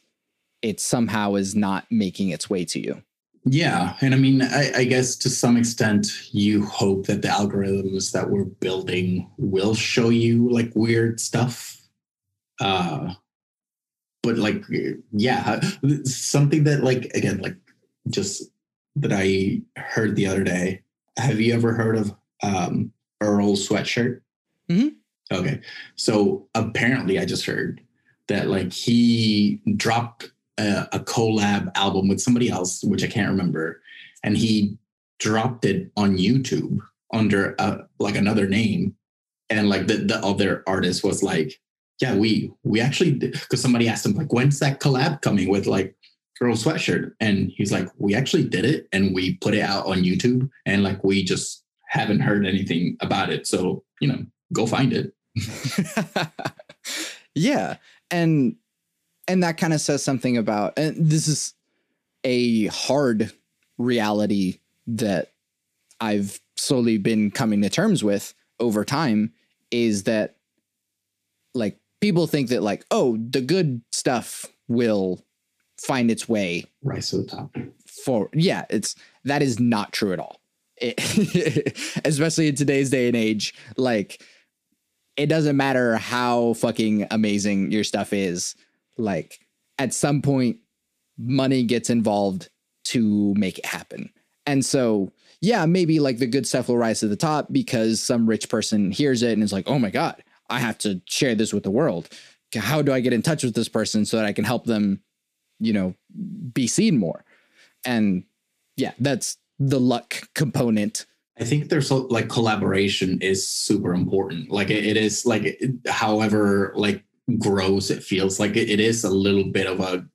it somehow is not making its way to you. Yeah. And I mean, I, I, guess to some extent, you hope that the algorithms that we're building will show you like weird stuff. Uh, but like, yeah, something that, like, again, like just that I heard the other day. Have you ever heard of um, Earl Sweatshirt? Mm-hmm. Okay. So apparently, I just heard that like he dropped a, a, collab album with somebody else, which I can't remember, and he dropped it on YouTube under a, like another name, and like the the other artist was like, "Yeah, we we actually because somebody asked him like, when's that collab coming with like Earl Sweatshirt?" And he's like, "We actually did it, and we put it out on YouTube, and like we just haven't heard anything about it, so you know, go find it." [laughs] yeah, and and that kind of says something about and this is a hard reality that I've slowly been coming to terms with over time is that like people think that like oh the good stuff will find its way rise to the top. for yeah it's that is not true at all it, [laughs] especially in today's day and age like it doesn't matter how fucking amazing your stuff is like at some point money gets involved to make it happen. And so yeah maybe like the good stuff will rise to the top because some rich person hears it and is like oh my god i have to share this with the world. How do i get in touch with this person so that i can help them you know be seen more? And yeah that's the luck component I think there's like collaboration is super important. Like it, is like, however, like gross it feels like it, it is a little bit of a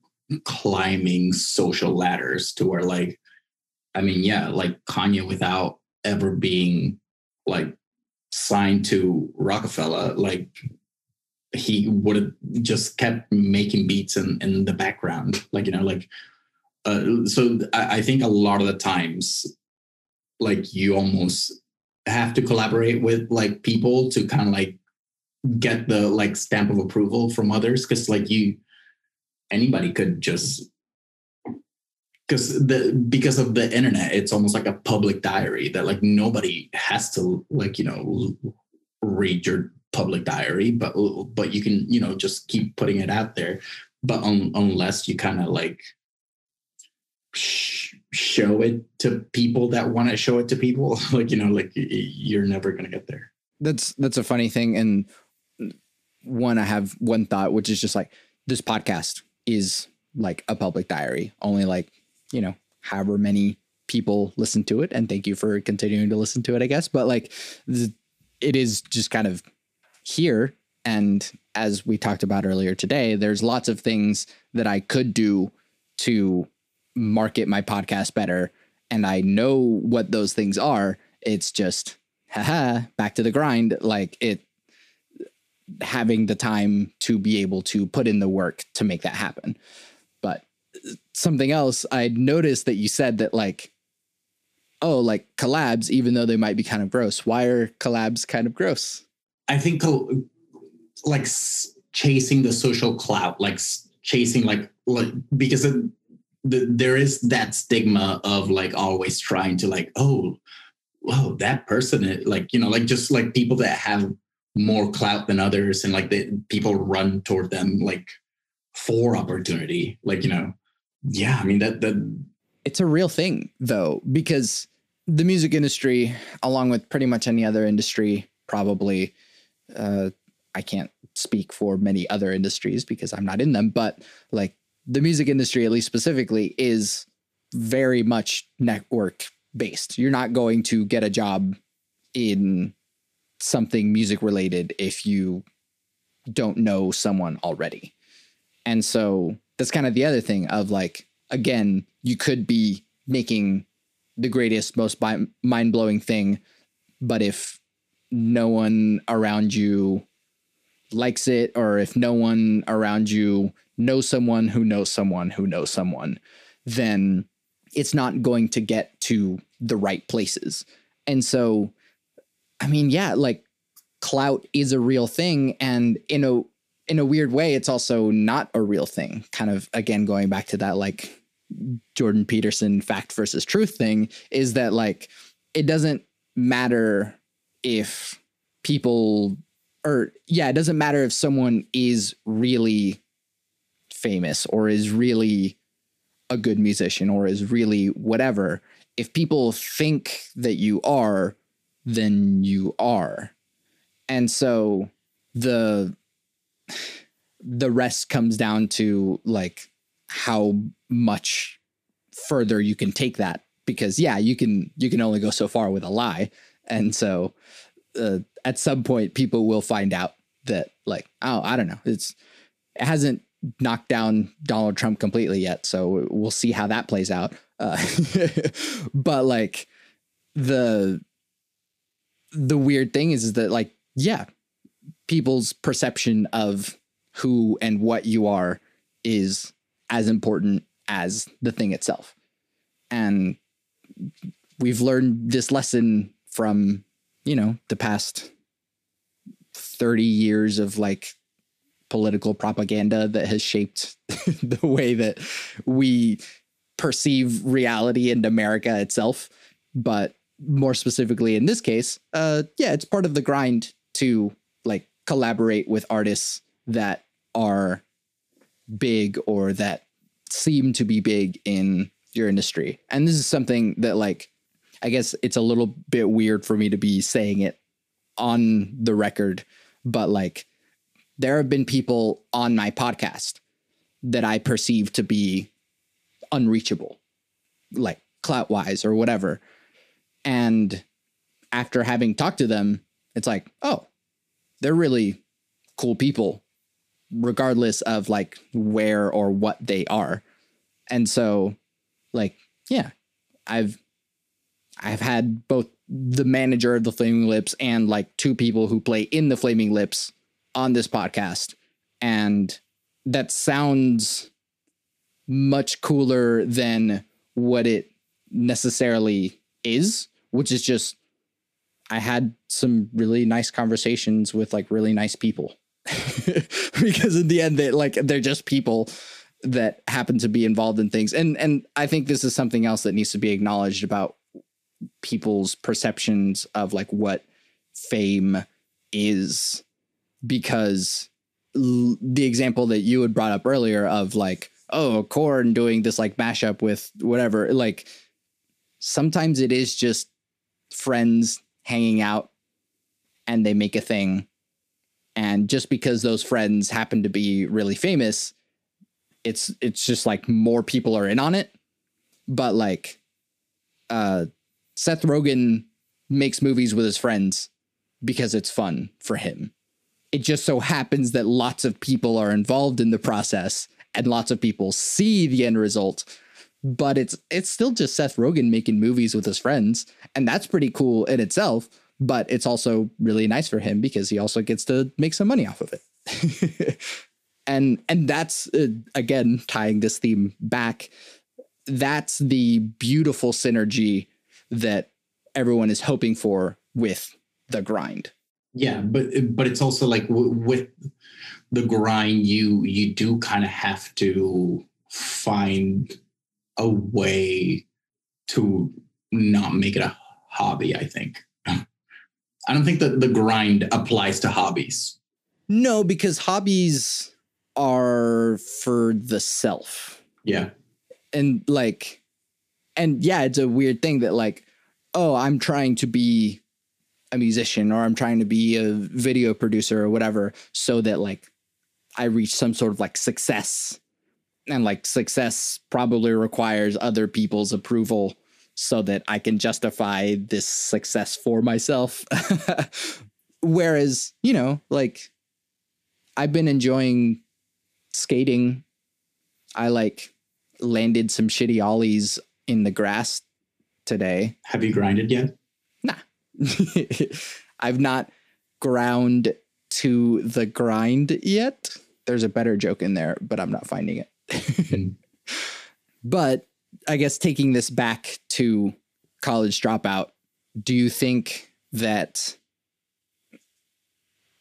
climbing social ladders to where like, I mean, yeah, like Kanye without ever being like signed to Roc-A-Fella, like he would have just kept making beats in, in the background. [laughs] Like, you know, like, uh, so I, I think a lot of the times like you almost have to collaborate with like people to kind of like get the like stamp of approval from others because like you anybody could just because the because of the internet it's almost like a public diary that like nobody has to like you know read your public diary, but but you can you know just keep putting it out there. But un, unless you kind of like show it to people that want to show it to people, [laughs] like you know, like you're never gonna get there. That's that's a funny thing, and one I have one thought, which is just like this podcast is like a public diary. Only like you know however many people listen to it, and thank you for continuing to listen to it, I guess. But like it is just kind of here. And as we talked about earlier today, there's lots of things that I could do to market my podcast better. And I know what those things are. It's just, haha, back to the grind. Like it, having the time to be able to put in the work to make that happen. But something else, I noticed that you said that like, oh, like collabs, even though they might be kind of gross. Why are collabs kind of gross? I think like chasing the social clout, like chasing like like because it, the, there is that stigma of like always trying to like oh whoa that person is, like you know like just like people that have more clout than others and like the people run toward them like for opportunity like you know. Yeah i mean that that it's a real thing though because the music industry along with pretty much any other industry probably uh, I can't speak for many other industries because I'm not in them, but like the music industry, at least specifically, is very much network based. You're not going to get a job in something music related if you don't know someone already. And so that's kind of the other thing of like, again, you could be making the greatest, most mind blowing thing, but if no one around you likes it or if no one around you knows someone who knows someone who knows someone, then it's not going to get to the right places. And so, I mean, yeah, like clout is a real thing. And in a, in a weird way, it's also not a real thing. Kind of again, going back to that like Jordan Peterson fact versus truth thing is that like it doesn't matter if people or yeah, it doesn't matter if someone is really famous or is really a good musician or is really whatever. If people think that you are, then you are. And so the the rest comes down to like how much further you can take that because yeah, you can you can only go so far with a lie. And so uh, at some point people will find out that like oh I don't know it's it hasn't knocked down Donald Trump completely yet. So we'll see how that plays out. Uh, [laughs] but like the the weird thing is, is that like yeah people's perception of who and what you are is as important as the thing itself. And we've learned this lesson from you know, the past 30 years of like political propaganda that has shaped [laughs] the way that we perceive reality in America itself. But more specifically in this case, uh, yeah, it's part of the grind to like collaborate with artists that are big or that seem to be big in your industry. And this is something that like I guess it's a little bit weird for me to be saying it on the record, but like there have been people on my podcast that I perceive to be unreachable, like clout wise or whatever. And after having talked to them, it's like, oh, they're really cool people, regardless of like where or what they are. And so, like, yeah, I've I've had both the manager of the Flaming Lips and like two people who play in the Flaming Lips on this podcast. And that sounds much cooler than what it necessarily is, which is just I had some really nice conversations with like really nice people. [laughs] because in the end they like they're just people that happen to be involved in things. And and I think this is something else that needs to be acknowledged about people's perceptions of like what fame is because l- the example that you had brought up earlier of like, oh, Korn doing this like mashup with whatever, like sometimes it is just friends hanging out and they make a thing. And just because those friends happen to be really famous, it's it's just like more people are in on it. But like uh Seth Rogen makes movies with his friends because it's fun for him. It just so happens that lots of people are involved in the process and lots of people see the end result. But it's it's still just Seth Rogen making movies with his friends, and that's pretty cool in itself. But it's also really nice for him because he also gets to make some money off of it. [laughs] and and that's uh, again tying this theme back. That's the beautiful synergy that everyone is hoping for with the grind. Yeah, but but it's also like w- with the grind, you you do kind of have to find a way to not make it a hobby. I think. [laughs] I don't think that the grind applies to hobbies. No, because hobbies are for the self. Yeah. And like, and yeah, it's a weird thing that like, oh, I'm trying to be a musician or I'm trying to be a video producer or whatever so that like I reach some sort of like success. And like success probably requires other people's approval so that I can justify this success for myself. [laughs] Whereas, you know, like I've been enjoying skating. I like landed some shitty ollies in the grass today. Have you grinded yet? [laughs] I've not ground to the grind yet. There's a better joke in there, but I'm not finding it. Mm. [laughs] but I guess taking this back to college dropout, do you think that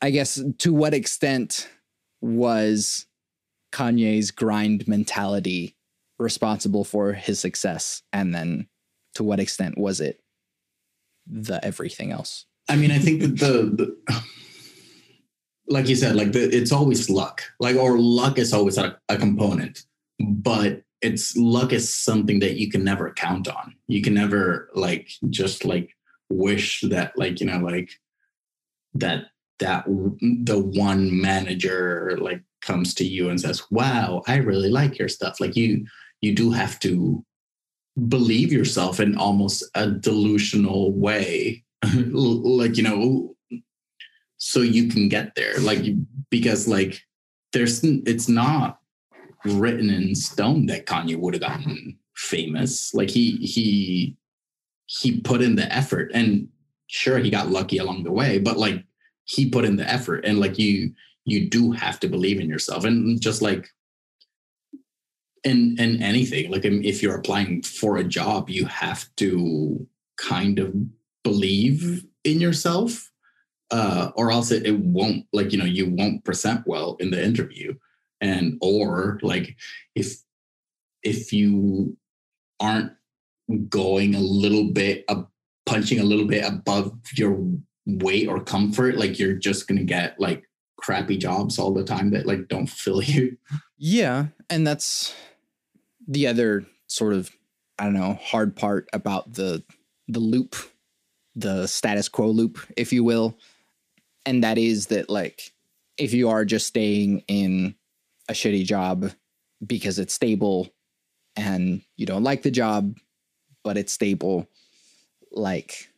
I guess to what extent was Kanye's grind mentality responsible for his success? And then to what extent was it the everything else? I mean, I think that the, the like you said, like the, it's always luck, like or luck is always a, a component, but it's luck is something that you can never count on. You can never like just like wish that like you know like that that the one manager like comes to you and says, "Wow, I really like your stuff." Like you you do have to believe yourself in almost a delusional way. [laughs] Like you know so you can get there like because like there's it's not written in stone that Kanye would have gotten famous. Like he he he put in the effort and sure he got lucky along the way but like he put in the effort and like you you do have to believe in yourself. And just like in in anything. Like if you're applying for a job you have to kind of believe in yourself uh or else it, it won't like you know you won't present well in the interview. And or like if if you aren't going a little bit uh, punching a little bit above your weight or comfort like you're just gonna get like crappy jobs all the time that like don't fill you. Yeah and that's the other sort of I don't know hard part about the the loop, the status quo loop, if you will, and that is that like if you are just staying in a shitty job because it's stable and you don't like the job but it's stable like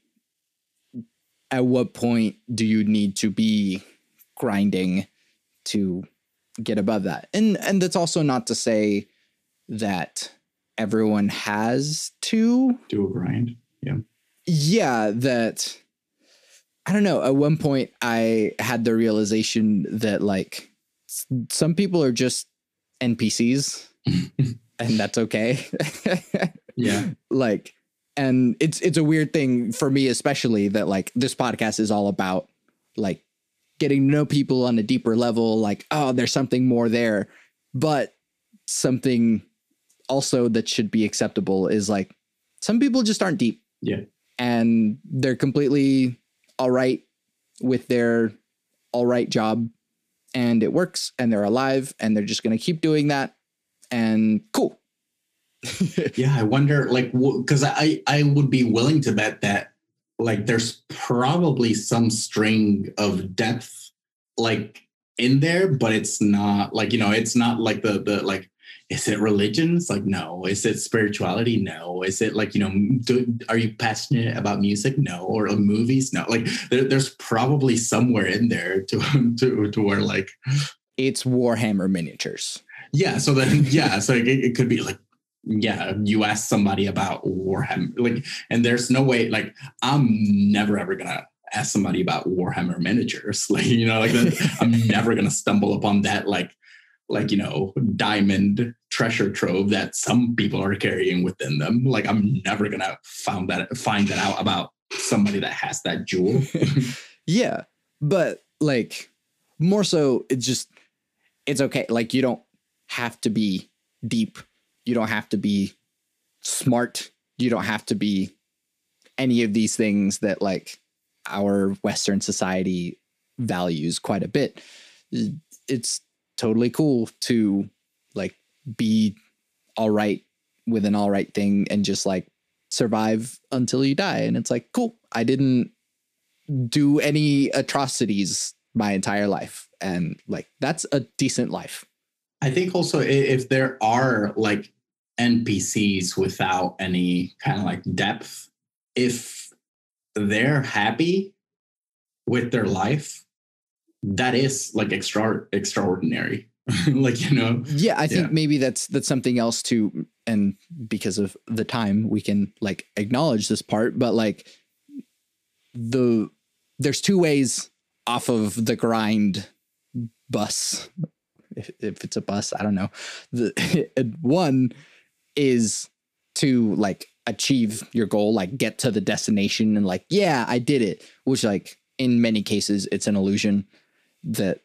at what point do you need to be grinding to get above that and and that's also not to say that everyone has to do a grind. Yeah. Yeah, that I don't know. At one point I had the realization that like some people are just NPCs [laughs] and that's okay. [laughs] yeah. Like and it's it's a weird thing for me especially that like this podcast is all about like getting to know people on a deeper level like oh there's something more there but something also that should be acceptable is like some people just aren't deep. Yeah. And they're completely all right with their all right job and it works and they're alive and they're just going to keep doing that and cool [laughs] yeah i wonder like because i i would be willing to bet that like there's probably some string of depth like in there but it's not like you know it's not like the the like is it religion? It's like, no. Is it spirituality? No. Is it like, you know, do, are you passionate about music? No. Or uh, movies? No. Like there, there's probably somewhere in there to, [laughs] to, to where like. It's Warhammer miniatures. Yeah. So then, yeah. So it, it could be like, yeah, you ask somebody about Warhammer, like, and there's no way, like, I'm never ever gonna ask somebody about Warhammer miniatures. [laughs] Like, you know, like I'm [laughs] never gonna stumble upon that like like you know diamond treasure trove that some people are carrying within them like i'm never gonna find that find that out about somebody that has that jewel [laughs] yeah but like more so it's just it's okay like you don't have to be deep you don't have to be smart you don't have to be any of these things that like our western society values quite a bit it's totally cool to like be all right with an all right thing and just like survive until you die. And it's like, cool, I didn't do any atrocities my entire life. And like, that's a decent life. I think also if there are like NPCs without any kind of like depth, if they're happy with their life, that is like extra extraordinary [laughs] like you know yeah i think yeah. maybe that's that's something else too and because of the time we can like acknowledge this part but like the there's two ways off of the grind bus if, if it's a bus i don't know. The [laughs] one is to like achieve your goal like get to the destination and like yeah i did it which like in many cases it's an illusion that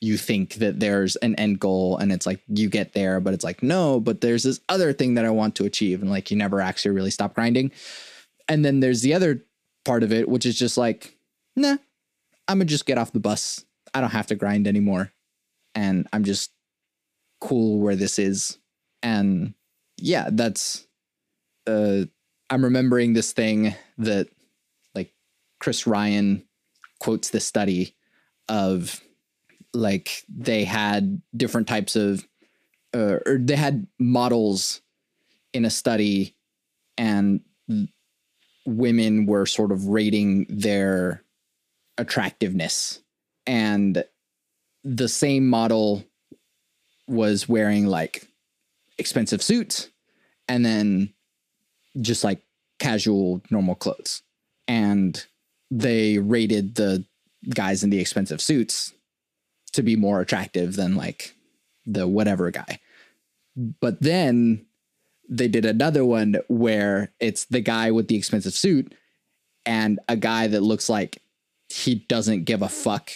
you think that there's an end goal and it's like you get there but it's like no but there's this other thing that i want to achieve and like you never actually really stop grinding. And then there's the other part of it which is just like nah i'm gonna just get off the bus. I don't have to grind anymore and i'm just cool where this is. And yeah that's uh i'm remembering this thing that like chris ryan quotes this study of like they had different types of uh, or they had models in a study and women were sort of rating their attractiveness. And the same model was wearing like expensive suits and then just like casual normal clothes and they rated the guys in the expensive suits to be more attractive than like the whatever guy. But then they did another one where it's the guy with the expensive suit and a guy that looks like he doesn't give a fuck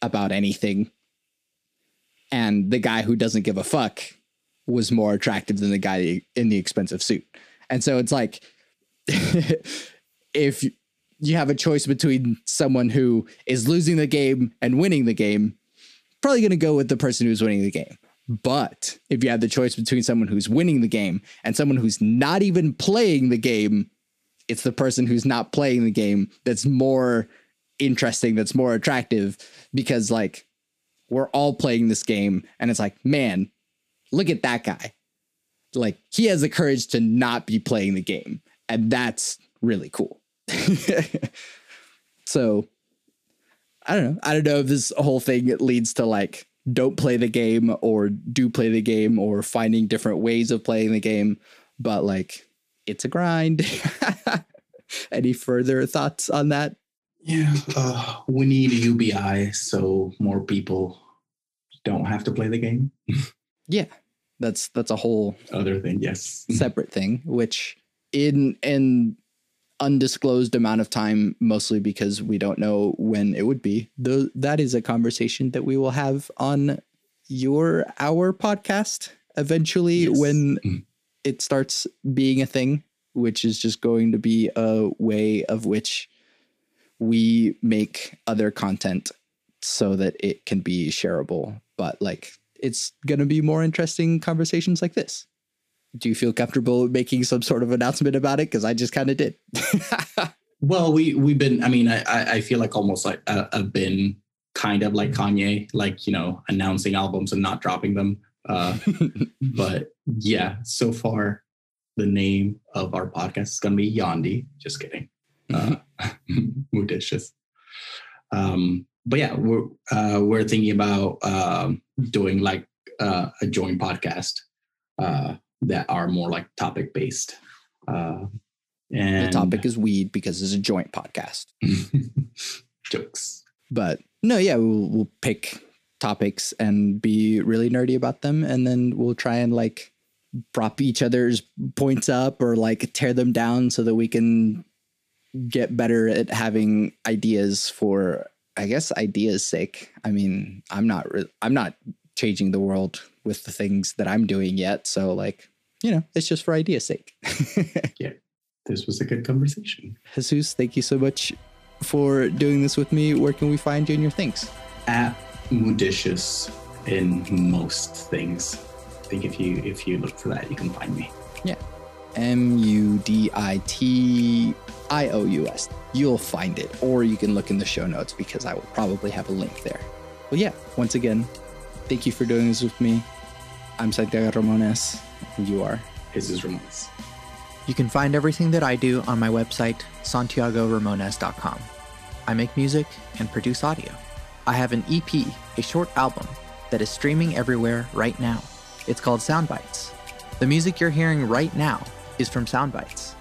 about anything. And the guy who doesn't give a fuck was more attractive than the guy in the expensive suit. And so it's like [laughs] if you have a choice between someone who is losing the game and winning the game, probably going to go with the person who's winning the game. But if you have the choice between someone who's winning the game and someone who's not even playing the game, it's the person who's not playing the game that's more interesting, that's more attractive because, like, we're all playing this game and it's like, man, look at that guy. Like, he has the courage to not be playing the game. And that's really cool. [laughs] so I don't know. I don't know if this whole thing leads to like don't play the game or do play the game or finding different ways of playing the game, but like it's a grind. [laughs] Any further thoughts on that? Yeah, uh, we need UBI so more people don't have to play the game. yeah, that's that's a whole other thing. Yes, separate thing. Which in in undisclosed amount of time, mostly because we don't know when it would be. Though that is a conversation that we will have on your our podcast eventually yes. when mm. it starts being a thing, which is just going to be a way of which we make other content so that it can be shareable. But like, it's gonna be more interesting conversations like this. Do you feel comfortable making some sort of announcement about it? Because I just kind of did. [laughs] well, we we've been. I mean, I I feel like almost like uh, I've been kind of like Kanye, like you know, announcing albums and not dropping them. Uh, [laughs] but yeah, so far the name of our podcast is going to be Yandhi. Just kidding. Uh, [laughs] Muditious. Um, but yeah, we're uh, we're thinking about um, doing like uh, a joint podcast uh, that are more like topic based. Uh, and the topic is weed because it's a joint podcast. [laughs] Jokes. But no, yeah, we'll, we'll pick topics and be really nerdy about them, and then we'll try and like prop each other's points up or like tear them down so that we can get better at having ideas for I guess ideas sake. I mean, I'm not re- I'm not changing the world with the things that I'm doing yet, so like, you know, it's just for ideas sake. [laughs] yeah. This was a good conversation. Jesus, thank you so much for doing this with me. Where can we find you and your things? At Muditious in most things. I think if you if you look for that, you can find me. Yeah. M U D I T I O U S. You'll find it, or you can look in the show notes because I will probably have a link there. Well, yeah, once again, thank you for doing this with me. I'm Santiago Ramones, and you are Jesus Ramones. You can find everything that I do on my website, santiagoramones.com. I make music and produce audio. I have an EP, a short album, that is streaming everywhere right now. It's called Soundbites. The music you're hearing right now is from Soundbites.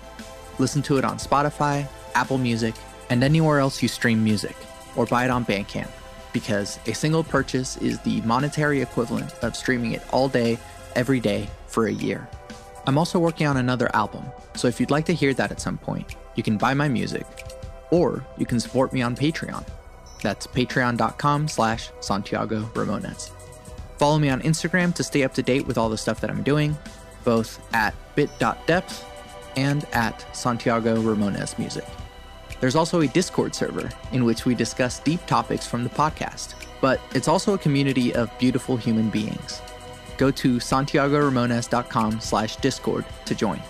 Listen to it on Spotify, Apple Music, and anywhere else you stream music, or buy it on Bandcamp, because a single purchase is the monetary equivalent of streaming it all day, every day, for a year. I'm also working on another album, so if you'd like to hear that at some point, you can buy my music, or you can support me on Patreon. That's patreon.com slash Santiago Ramones. Follow me on Instagram to stay up to date with all the stuff that I'm doing, both at bit.depth and at Santiago Ramones Music. There's also a Discord server in which we discuss deep topics from the podcast, but it's also a community of beautiful human beings. Go to santiagoramones.com slash discord to join.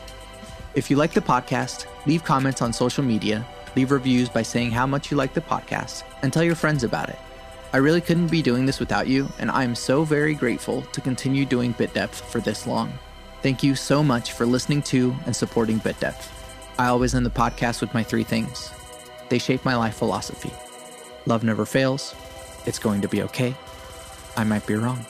If you like the podcast, leave comments on social media, leave reviews by saying how much you like the podcast, and tell your friends about it. I really couldn't be doing this without you, and I am so very grateful to continue doing Bit Depth for this long. Thank you so much for listening to and supporting Bit Depth. I always end the podcast with my three things. They shape my life philosophy. Love never fails. It's going to be okay. I might be wrong.